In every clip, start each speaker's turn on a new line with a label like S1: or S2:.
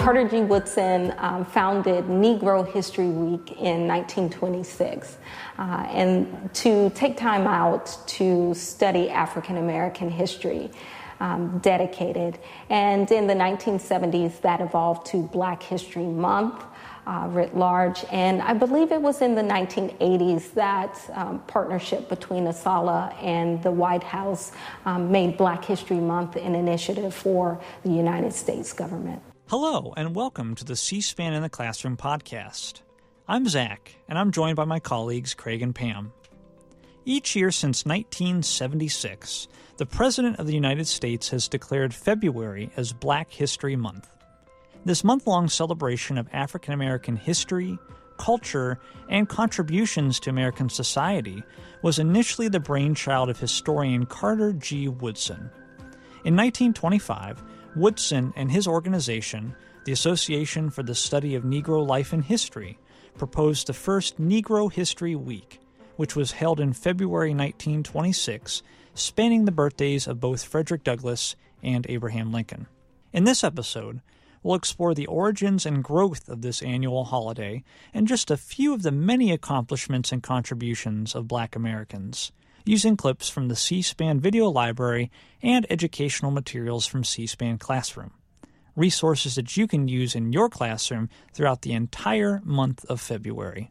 S1: Carter G. Woodson um, founded Negro History Week in 1926 uh, and to take time out to study African American history. Um, dedicated. And in the 1970s, that evolved to Black History Month. Uh, writ large. And I believe it was in the 1980s that um, partnership between ASALH and the White House um, made Black History Month an initiative for the United States government.
S2: Hello, and welcome to the C SPAN in the Classroom podcast. I'm Zach, and I'm joined by my colleagues Craig and Pam. Each year since 1976, the President of the United States has declared February as Black History Month. This month long celebration of African American history, culture, and contributions to American society was initially the brainchild of historian Carter G. Woodson. In 1925, Woodson and his organization, the Association for the Study of Negro Life and History, proposed the first Negro History Week, which was held in February 1926, spanning the birthdays of both Frederick Douglass and Abraham Lincoln. In this episode, we'll explore the origins and growth of this annual holiday and just a few of the many accomplishments and contributions of black Americans using clips from the C SPAN video library and educational materials from C SPAN Classroom. Resources that you can use in your classroom throughout the entire month of February.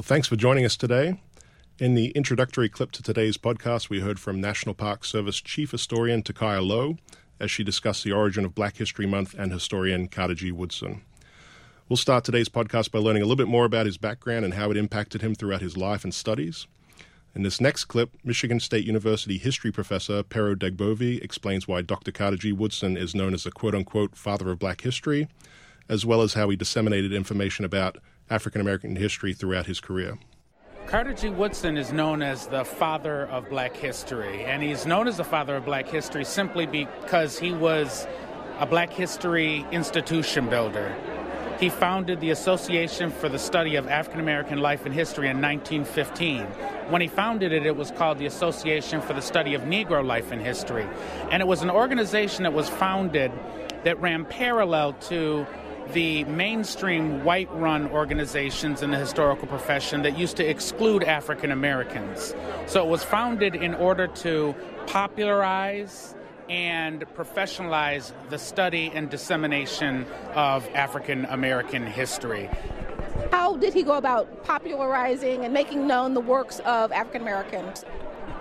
S3: Well, thanks for joining us today. In the introductory clip to today's podcast, we heard from National Park Service Chief Historian Turkiya Lowe as she discussed the origin of Black History Month and historian Carter G. Woodson. We'll start today's podcast by learning a little bit more about his background and how it impacted him throughout his life and studies. In this next clip, Michigan State University history professor Pero Dagbovie explains why Dr. Carter G. Woodson is known as the quote unquote father of black history, as well as how he disseminated information about African American history throughout his career.
S4: Carter G. Woodson is known as the father of black history, and he's known as the father of black history simply because he was a black history institution builder. He founded the Association for the Study of African American Life and History in 1915. When he founded it, it was called the Association for the Study of Negro Life and History. And it was an organization that was founded that ran parallel to the mainstream white run organizations in the historical profession that used to exclude African Americans. So it was founded in order to popularize and professionalize the study and dissemination of African American history.
S5: How did he go about popularizing and making known the works of African Americans?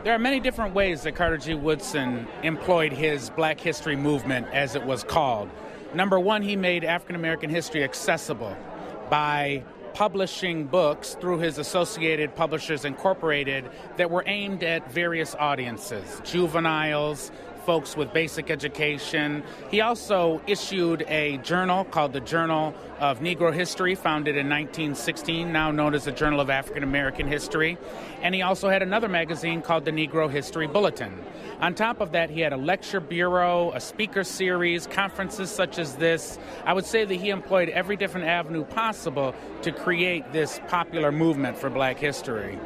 S4: There are many different ways that Carter G. Woodson employed his Black History movement, as it was called. Number one, he made African American history accessible by publishing books through his Associated Publishers Incorporated that were aimed at various audiences juveniles, folks with basic education. He also issued a journal called the Journal of Negro History, founded in 1916, now known as the Journal of African American History. And he also had another magazine called the Negro History Bulletin. On top of that, he had a lecture bureau, a speaker series, conferences such as this. I would say that he employed every different avenue possible to create this popular movement for black history.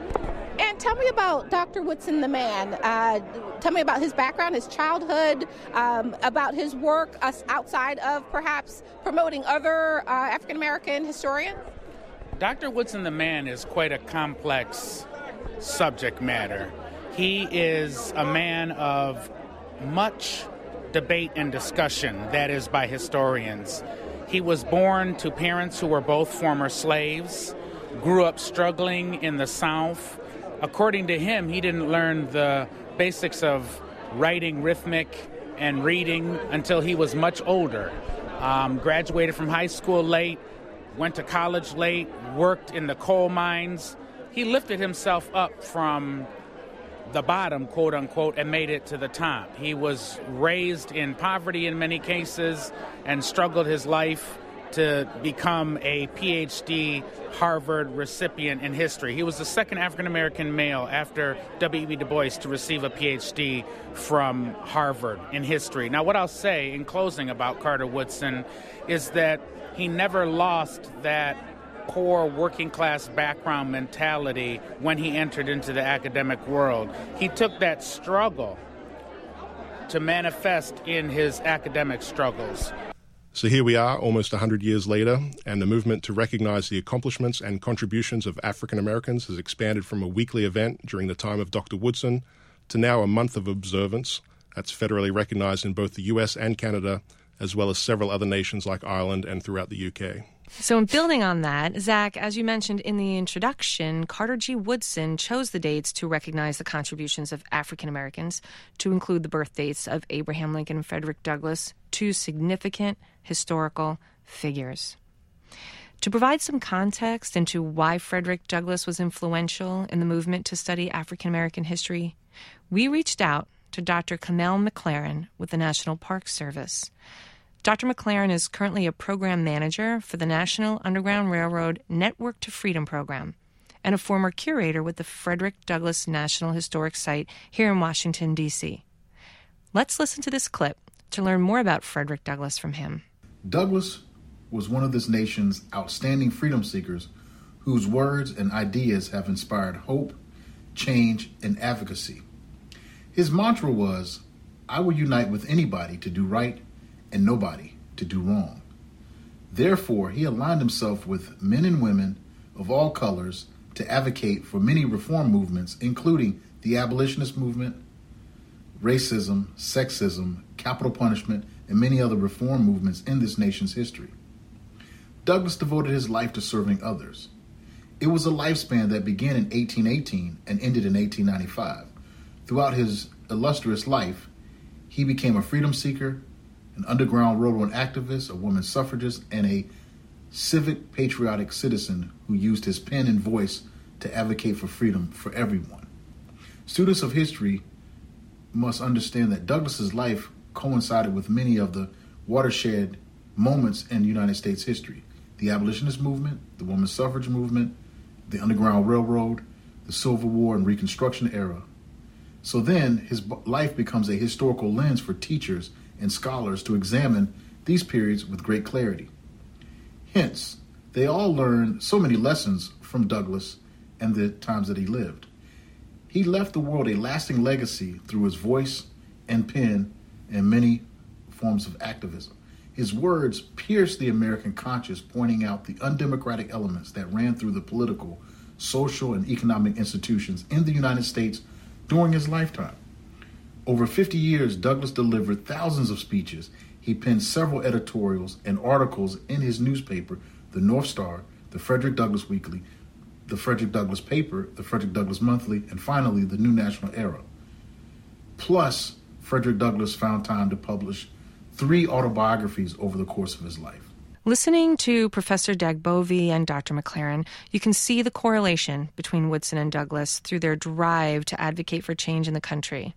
S5: Tell me about Dr. Woodson the man. Uh, tell me about his background, his childhood, um, about his work uh, outside of perhaps promoting other uh, African American historians.
S4: Dr. Woodson the man is quite a complex subject matter. He is a man of much debate and discussion, that is, by historians. He was born to parents who were both former slaves, grew up struggling in the South. According to him, he didn't learn the basics of writing rhythmic and reading until he was much older. Um, graduated from high school late, went to college late, worked in the coal mines. He lifted himself up from the bottom, quote unquote, and made it to the top. He was raised in poverty in many cases and struggled his life to become a PhD Harvard recipient in history. He was the second African American male after W.E.B. Du Bois to receive a PhD from Harvard in history. Now, what I'll say in closing about Carter Woodson is that he never lost that poor working class background mentality when he entered into the academic world. He took that struggle to manifest in his academic struggles.
S3: So here we are, almost 100 years later, and the movement to recognize the accomplishments and contributions of African Americans has expanded from a weekly event during the time of Dr. Woodson to now a month of observance that's federally recognized in both the US and Canada, as well as several other nations like Ireland and throughout the UK.
S6: So, in building on that, Zach, as you mentioned in the introduction, Carter G. Woodson chose the dates to recognize the contributions of African Americans, to include the birth dates of Abraham Lincoln and Frederick Douglass, two significant historical figures. To provide some context into why Frederick Douglass was influential in the movement to study African American history, we reached out to Dr. Ka'mal McClarin with the National Park Service. Dr. McClarin is currently a program manager for the National Underground Railroad Network to Freedom program and a former curator with the Frederick Douglass National Historic Site here in Washington, D.C. Let's listen to this clip to learn more about Frederick Douglass from him.
S7: Douglass was one of this nation's outstanding freedom seekers whose words and ideas have inspired hope, change, and advocacy. His mantra was, I will unite with anybody to do right and nobody to do wrong. Therefore, he aligned himself with men and women of all colors to advocate for many reform movements, including the abolitionist movement, racism, sexism, capital punishment, and many other reform movements in this nation's history. Douglass devoted his life to serving others. It was a lifespan that began in 1818 and ended in 1895. Throughout his illustrious life, he became a freedom seeker, an Underground Railroad activist, a woman suffragist, and a civic patriotic citizen who used his pen and voice to advocate for freedom for everyone. Students of history must understand that Douglass's life coincided with many of the watershed moments in United States history. The abolitionist movement, the women's suffrage movement, the Underground Railroad, the Civil War and Reconstruction era. So then his life becomes a historical lens for teachers and scholars to examine these periods with great clarity. Hence, they all learn so many lessons from Douglass and the times that he lived. He left the world a lasting legacy through his voice and pen and many forms of activism. His words pierced the American conscience, pointing out the undemocratic elements that ran through the political, social, and economic institutions in the United States during his lifetime. Over 50 years, Douglass delivered thousands of speeches. He penned several editorials and articles in his newspaper, the North Star, the Frederick Douglass Weekly, the Frederick Douglass Paper, the Frederick Douglass Monthly, and finally the New National Era. Plus, Frederick Douglass found time to publish three autobiographies over the course of his life.
S6: Listening to Professor Dagbovie and Dr. McClarin, you can see the correlation between Woodson and Douglass through their drive to advocate for change in the country.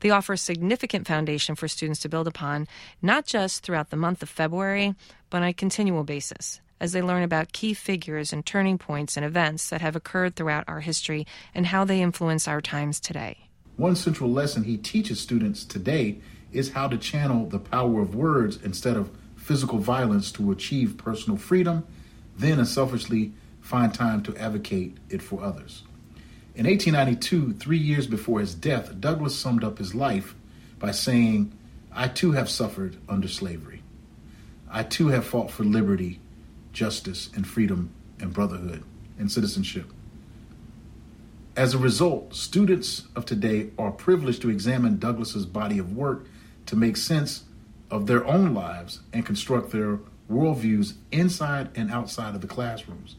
S6: They offer a significant foundation for students to build upon, not just throughout the month of February, but on a continual basis, as they learn about key figures and turning points and events that have occurred throughout our history and how they influence our times today.
S7: One central lesson he teaches students today is how to channel the power of words instead of physical violence to achieve personal freedom, then unselfishly find time to advocate it for others. In 1892, three years before his death, Douglass summed up his life by saying, I too have suffered under slavery. I too have fought for liberty, justice, and freedom, and brotherhood, and citizenship. As a result, students of today are privileged to examine Douglass's body of work to make sense of their own lives and construct their worldviews inside and outside of the classrooms.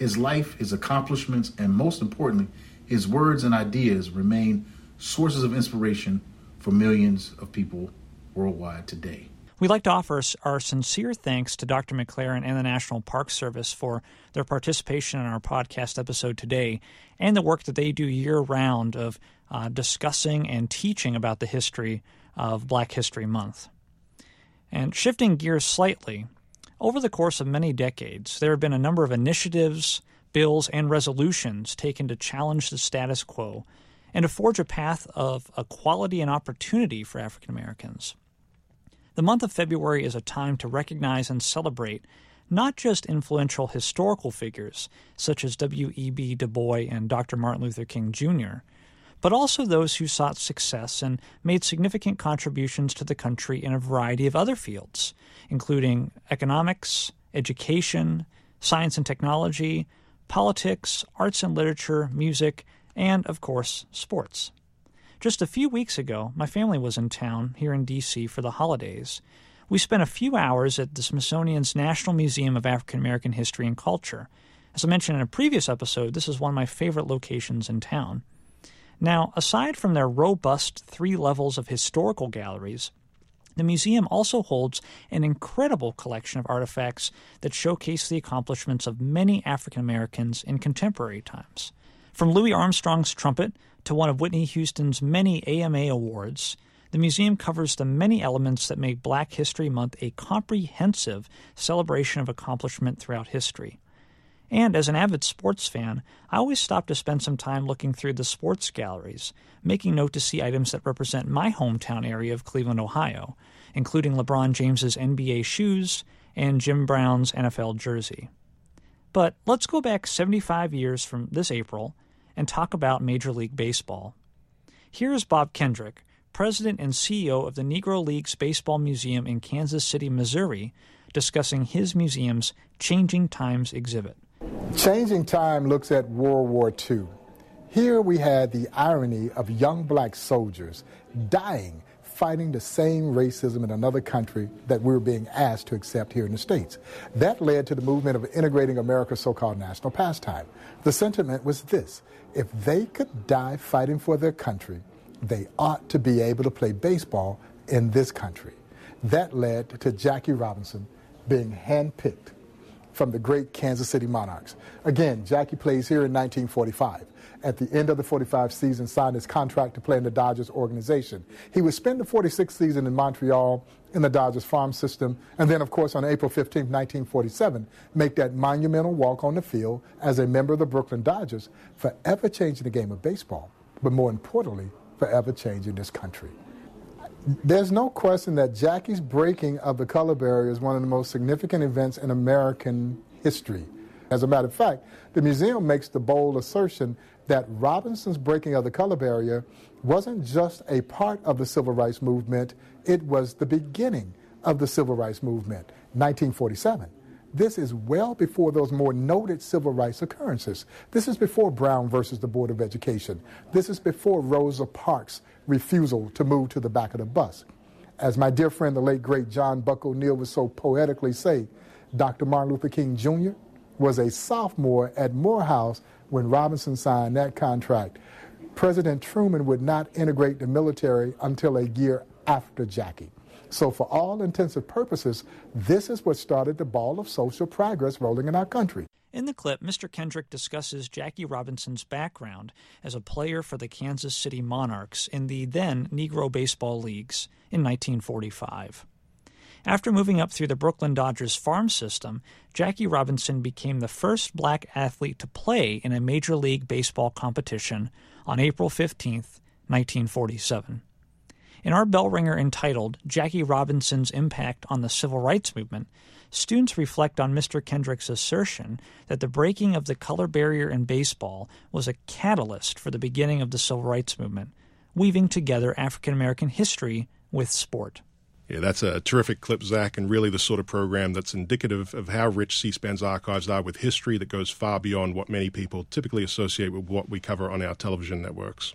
S7: His life, his accomplishments, and most importantly, his words and ideas remain sources of inspiration for millions of people worldwide today.
S2: We'd like to offer our sincere thanks to Dr. McClarin and the National Park Service for their participation in our podcast episode today and the work that they do year round of uh, discussing and teaching about the history of Black History Month. And shifting gears slightly, over the course of many decades, there have been a number of initiatives, bills, and resolutions taken to challenge the status quo and to forge a path of equality and opportunity for African Americans. The month of February is a time to recognize and celebrate not just influential historical figures such as W.E.B. Du Bois and Dr. Martin Luther King Jr., but also those who sought success and made significant contributions to the country in a variety of other fields, including economics, education, science and technology, politics, arts and literature, music, and, of course, sports. Just a few weeks ago, my family was in town here in D.C. for the holidays. We spent a few hours at the Smithsonian's National Museum of African American History and Culture. As I mentioned in a previous episode, this is one of my favorite locations in town. Now, aside from their robust three levels of historical galleries, the museum also holds an incredible collection of artifacts that showcase the accomplishments of many African Americans in contemporary times. From Louis Armstrong's trumpet to one of Whitney Houston's many AMA awards, the museum covers the many elements that make Black History Month a comprehensive celebration of accomplishment throughout history. And as an avid sports fan, I always stop to spend some time looking through the sports galleries, making note to see items that represent my hometown area of Cleveland, Ohio, including LeBron James's NBA shoes and Jim Brown's NFL jersey. But let's go back 75 years from this April and talk about Major League Baseball. Here is Bob Kendrick, president and CEO of the Negro Leagues Baseball Museum in Kansas City, Missouri, discussing his museum's Changing Times exhibit.
S8: Changing Time looks at World War II. Here we had the irony of young black soldiers dying fighting the same racism in another country that we were being asked to accept here in the States. That led to the movement of integrating America's so called national pastime. The sentiment was this if they could die fighting for their country, they ought to be able to play baseball in this country. That led to Jackie Robinson being handpicked from the great Kansas City Monarchs. Again, Jackie plays here in 1945 at the end of the 45 season, signed his contract to play in the Dodgers organization. He would spend the 46th season in Montreal in the Dodgers farm system, and then, of course, on April 15, 1947, make that monumental walk on the field as a member of the Brooklyn Dodgers, forever changing the game of baseball, but more importantly, forever changing this country. There's no question that Jackie's breaking of the color barrier is one of the most significant events in American history. As a matter of fact, the museum makes the bold assertion that Robinson's breaking of the color barrier wasn't just a part of the civil rights movement, it was the beginning of the civil rights movement, 1947. This is well before those more noted civil rights occurrences. This is before Brown versus the Board of Education. This is before Rosa Parks' refusal to move to the back of the bus. As my dear friend, the late great John Buck O'Neil would so poetically say, Dr. Martin Luther King Jr. was a sophomore at Morehouse when Robinson signed that contract. President Truman would not integrate the military until a year after Jackie. So, for all intensive purposes, this is what started the ball of social progress rolling in our country.
S2: In the clip, Mr. Kendrick discusses Jackie Robinson's background as a player for the Kansas City Monarchs in the then Negro Baseball Leagues in 1945. After moving up through the Brooklyn Dodgers farm system, Jackie Robinson became the first black athlete to play in a Major League Baseball competition on April 15, 1947. In our bell ringer entitled Jackie Robinson's Impact on the Civil Rights Movement, students reflect on Mr. Kendrick's assertion that the breaking of the color barrier in baseball was a catalyst for the beginning of the Civil Rights Movement, weaving together African American history with sport.
S3: Yeah, that's a terrific clip, Zach, and really the sort of program that's indicative of how rich C SPAN's archives are with history that goes far beyond what many people typically associate with what we cover on our television networks.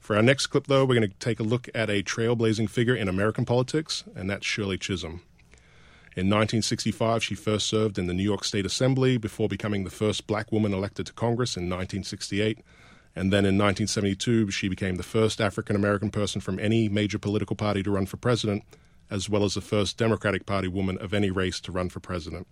S3: For our next clip, though, we're going to take a look at a trailblazing figure in American politics, and that's Shirley Chisholm. In 1965, she first served in the New York State Assembly before becoming the first black woman elected to Congress in 1968. And then in 1972, she became the first African American person from any major political party to run for president, as well as the first Democratic Party woman of any race to run for president.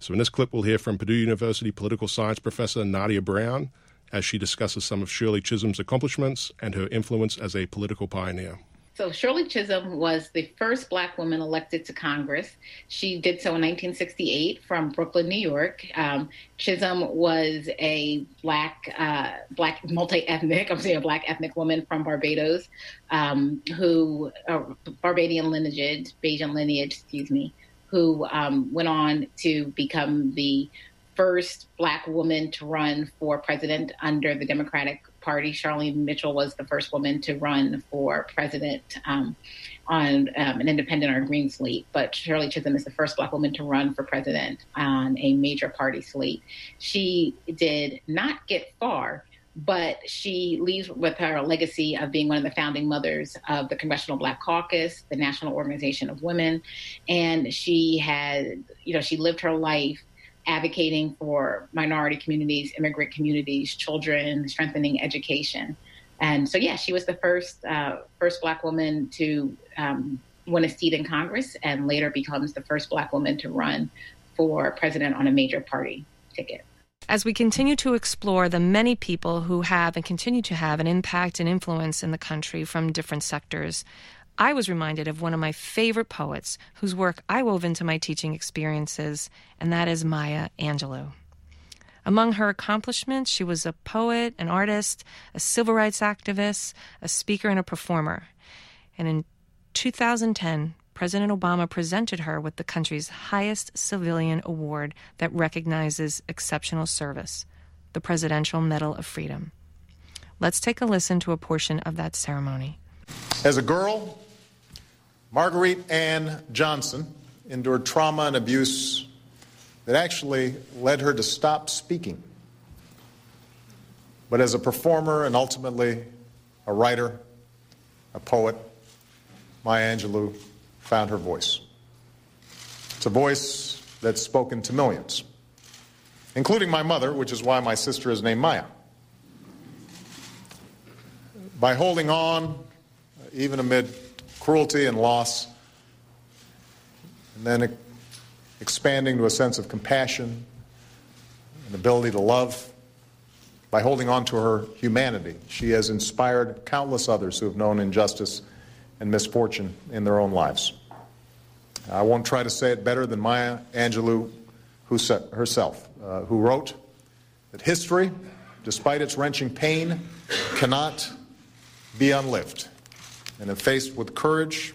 S3: So in this clip, we'll hear from Purdue University political science professor Nadia Brown as she discusses some of Shirley Chisholm's accomplishments and her influence as a political pioneer.
S9: So, Shirley Chisholm was the first black woman elected to Congress. She did so in 1968 from Brooklyn, New York. Um, Chisholm was a black, uh, black multi-ethnic, I'm saying a black ethnic woman from Barbados, um, who, uh, Barbadian lineage, Bajan lineage, excuse me, who um, went on to become the first black woman to run for president under the Democratic Party. Charlene Mitchell was the first woman to run for president um, on um, an independent or green slate, but Shirley Chisholm is the first black woman to run for president on a major party slate. She did not get far, but she leaves with her legacy of being one of the founding mothers of the Congressional Black Caucus, the National Organization of Women, and she had, you know, she lived her life advocating for minority communities, immigrant communities, children, strengthening education. And so, yeah, she was the first uh, first black woman to um, win a seat in Congress, and later becomes the first black woman to run for president on a major party ticket.
S6: As we continue to explore the many people who have and continue to have an impact and influence in the country from different sectors, I was reminded of one of my favorite poets whose work I wove into my teaching experiences, and that is Maya Angelou. Among her accomplishments, she was a poet, an artist, a civil rights activist, a speaker, and a performer. And in 2010, President Obama presented her with the country's highest civilian award that recognizes exceptional service, the Presidential Medal of Freedom. Let's take a listen to a portion of that ceremony.
S10: As a girl, Marguerite Ann Johnson endured trauma and abuse that actually led her to stop speaking. But as a performer and ultimately a writer, a poet, Maya Angelou found her voice. It's a voice that's spoken to millions, including my mother, which is why my sister is named Maya. By holding on, even amid cruelty and loss, and then expanding to a sense of compassion and ability to love by holding on to her humanity. She has inspired countless others who have known injustice and misfortune in their own lives. I won't try to say it better than Maya Angelou herself, uh, who wrote that history, despite its wrenching pain, cannot be unlived and if faced with courage,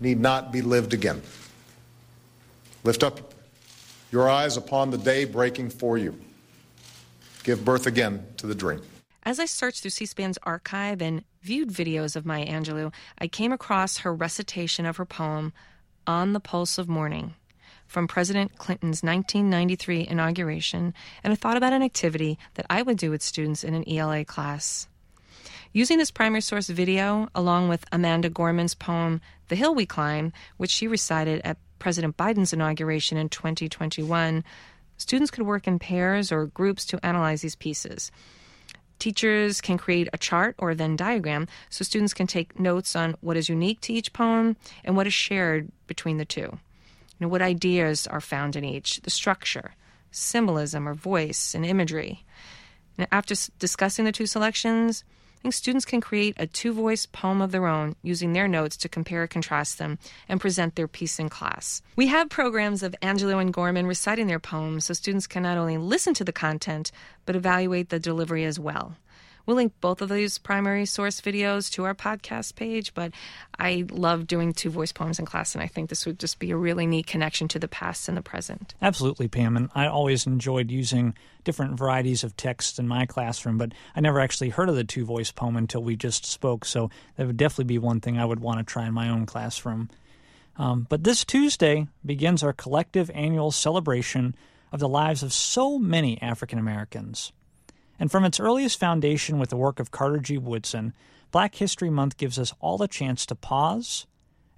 S10: need not be lived again. Lift up your eyes upon the day breaking for you. Give birth again to the dream.
S6: As I searched through C SPAN's archive and viewed videos of Maya Angelou, I came across her recitation of her poem, On the Pulse of Morning, from President Clinton's 1993 inauguration, and I thought about an activity that I would do with students in an ELA class. Using this primary source video, along with Amanda Gorman's poem, The Hill We Climb, which she recited at President Biden's inauguration in 2021, students could work in pairs or groups to analyze these pieces. Teachers can create a chart or Venn diagram so students can take notes on what is unique to each poem and what is shared between the two. You know, what ideas are found in each, the structure, symbolism or voice and imagery. Now, after discussing the two selections, think students can create a two voice poem of their own using their notes to compare and contrast them and present their piece in class. We have programs of Angelou and Gorman reciting their poems so students can not only listen to the content, but evaluate the delivery as well. We'll link both of these primary source videos to our podcast page, but I love doing two voice poems in class, and I think this would just be a really neat connection to the past and the present.
S2: Absolutely, Pam. And I always enjoyed using different varieties of text in my classroom, but I never actually heard of the two voice poem until we just spoke, so that would definitely be one thing I would want to try in my own classroom. Um, but this Tuesday begins our collective annual celebration of the lives of so many African Americans. And from its earliest foundation with the work of Carter G. Woodson, Black History Month gives us all a chance to pause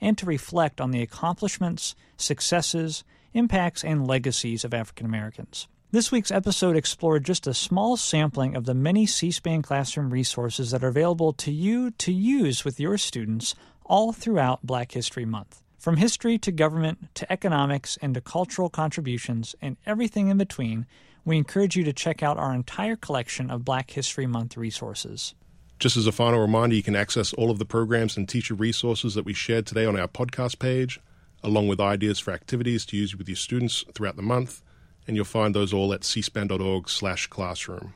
S2: and to reflect on the accomplishments, successes, impacts, and legacies of African Americans. This week's episode explored just a small sampling of the many C SPAN classroom resources that are available to you to use with your students all throughout Black History Month. From history to government to economics and to cultural contributions and everything in between, we encourage you to check out our entire collection of Black History Month resources.
S3: Just as a final reminder, you can access all of the programs and teacher resources that we shared today on our podcast page, along with ideas for activities to use with your students throughout the month, and you'll find those all at cspan.org slash classroom.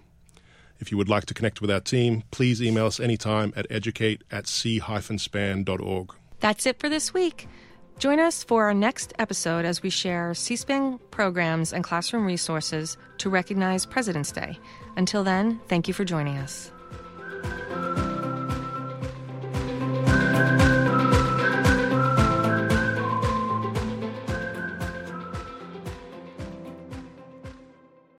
S3: If you would like to connect with our team, please email us anytime at educate at c-span.org.
S6: That's it for this week. Join us for our next episode as we share C SPAN programs and classroom resources to recognize President's Day. Until then, thank you for joining us.